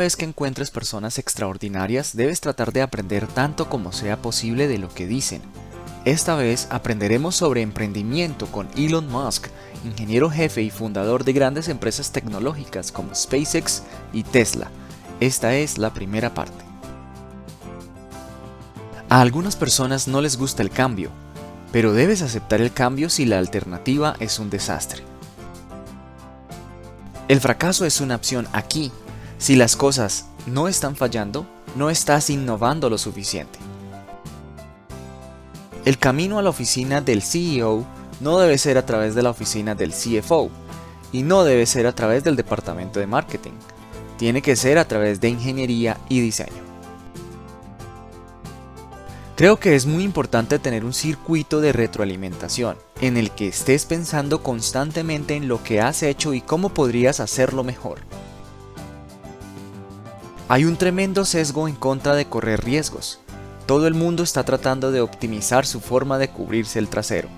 vez que encuentres personas extraordinarias, debes tratar de aprender tanto como sea posible de lo que dicen. Esta vez aprenderemos sobre emprendimiento con Elon Musk, ingeniero jefe y fundador de grandes empresas tecnológicas como SpaceX y Tesla. Esta es la primera parte. A algunas personas no les gusta el cambio, pero debes aceptar el cambio si la alternativa es un desastre. El fracaso es una opción aquí. Si las cosas no están fallando, no estás innovando lo suficiente. El camino a la oficina del CEO no debe ser a través de la oficina del CFO y no debe ser a través del departamento de marketing. Tiene que ser a través de ingeniería y diseño. Creo que es muy importante tener un circuito de retroalimentación en el que estés pensando constantemente en lo que has hecho y cómo podrías hacerlo mejor. Hay un tremendo sesgo en contra de correr riesgos. Todo el mundo está tratando de optimizar su forma de cubrirse el trasero.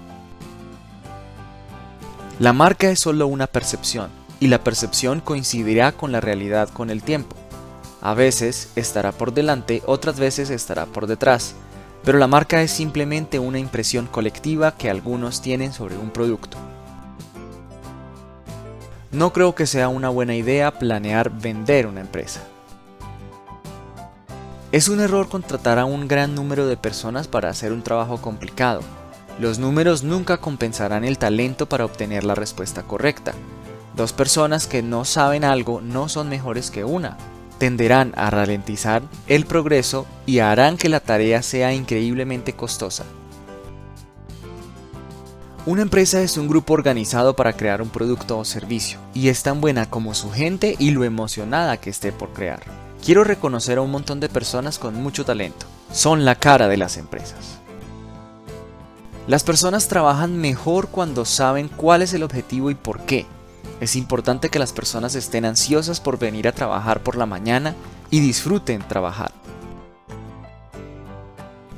La marca es solo una percepción, y la percepción coincidirá con la realidad con el tiempo. A veces estará por delante, otras veces estará por detrás, pero la marca es simplemente una impresión colectiva que algunos tienen sobre un producto. No creo que sea una buena idea planear vender una empresa. Es un error contratar a un gran número de personas para hacer un trabajo complicado. Los números nunca compensarán el talento para obtener la respuesta correcta. Dos personas que no saben algo no son mejores que una, tenderán a ralentizar el progreso y harán que la tarea sea increíblemente costosa. Una empresa es un grupo organizado para crear un producto o servicio, y es tan buena como su gente y lo emocionada que esté por crear. Quiero reconocer a un montón de personas con mucho talento. Son la cara de las empresas. Las personas trabajan mejor cuando saben cuál es el objetivo y por qué, es importante que las personas estén ansiosas por venir a trabajar por la mañana y disfruten trabajar.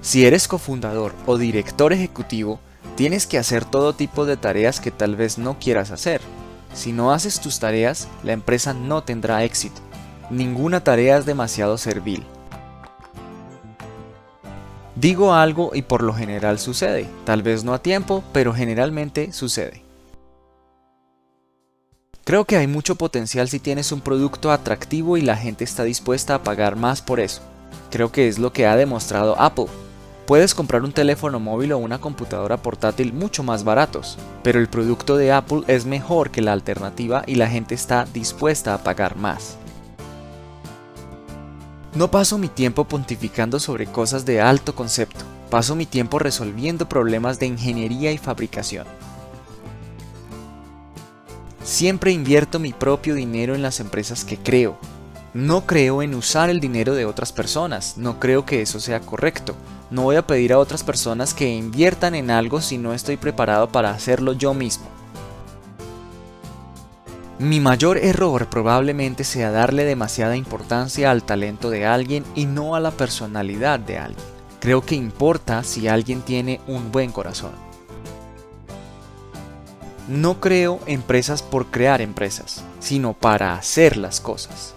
Si eres cofundador o director ejecutivo, tienes que hacer todo tipo de tareas que tal vez no quieras hacer. Si no haces tus tareas, la empresa no tendrá éxito. Ninguna tarea es demasiado servil. Digo algo y por lo general sucede, tal vez no a tiempo, pero generalmente sucede. Creo que hay mucho potencial si tienes un producto atractivo y la gente está dispuesta a pagar más por eso. Creo que es lo que ha demostrado Apple. Puedes comprar un teléfono móvil o una computadora portátil mucho más baratos, pero el producto de Apple es mejor que la alternativa y la gente está dispuesta a pagar más. No paso mi tiempo pontificando sobre cosas de alto concepto, paso mi tiempo resolviendo problemas de ingeniería y fabricación. Siempre invierto mi propio dinero en las empresas que creo. No creo en usar el dinero de otras personas, no creo que eso sea correcto. No voy a pedir a otras personas que inviertan en algo si no estoy preparado para hacerlo yo mismo. Mi mayor error probablemente sea darle demasiada importancia al talento de alguien y no a la personalidad de alguien. Creo que importa si alguien tiene un buen corazón. No creo empresas por crear empresas, sino para hacer las cosas.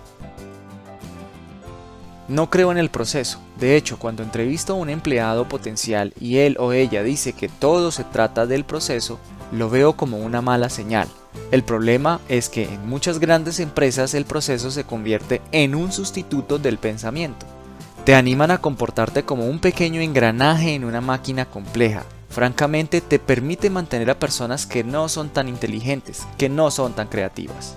No creo en el proceso. De hecho, cuando entrevisto a un empleado potencial y él o ella dice que todo se trata del proceso, lo veo como una mala señal. El problema es que en muchas grandes empresas el proceso se convierte en un sustituto del pensamiento. Te animan a comportarte como un pequeño engranaje en una máquina compleja, francamente te permite mantener a personas que no son tan inteligentes, que no son tan creativas.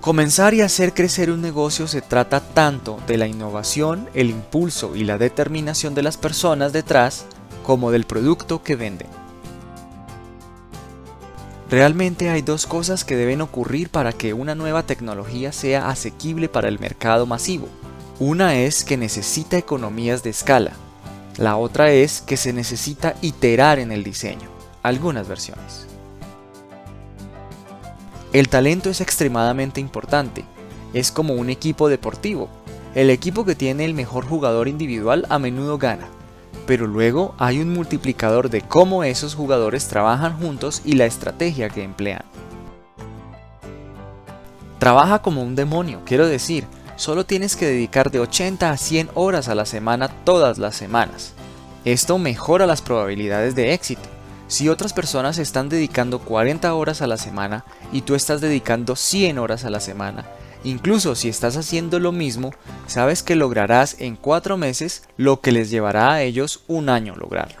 Comenzar y hacer crecer un negocio se trata tanto de la innovación, el impulso y la determinación de las personas detrás, como del producto que venden. Realmente hay dos cosas que deben ocurrir para que una nueva tecnología sea asequible para el mercado masivo. Una es que necesita economías de escala, la otra es que se necesita iterar en el diseño, algunas versiones. El talento es extremadamente importante, es como un equipo deportivo. El equipo que tiene el mejor jugador individual a menudo gana, pero luego hay un multiplicador de cómo esos jugadores trabajan juntos y la estrategia que emplean. Trabaja como un demonio, quiero decir, solo tienes que dedicar de 80 a 100 horas a la semana todas las semanas. Esto mejora las probabilidades de éxito. Si otras personas están dedicando 40 horas a la semana y tú estás dedicando 100 horas a la semana, incluso si estás haciendo lo mismo, sabes que lograrás en 4 meses lo que les llevará a ellos un año lograrlo.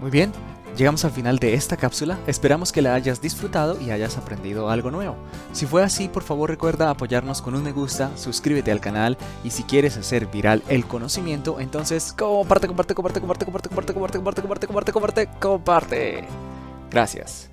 Muy bien, Llegamos al final de esta cápsula, esperamos que la hayas disfrutado y hayas aprendido algo nuevo. Si fue así, por favor recuerda apoyarnos con un me gusta, suscríbete al canal y si quieres hacer viral el conocimiento, entonces comparte, comparte, comparte, comparte, comparte, comparte, comparte, comparte, comparte, comparte, comparte, comparte. Gracias.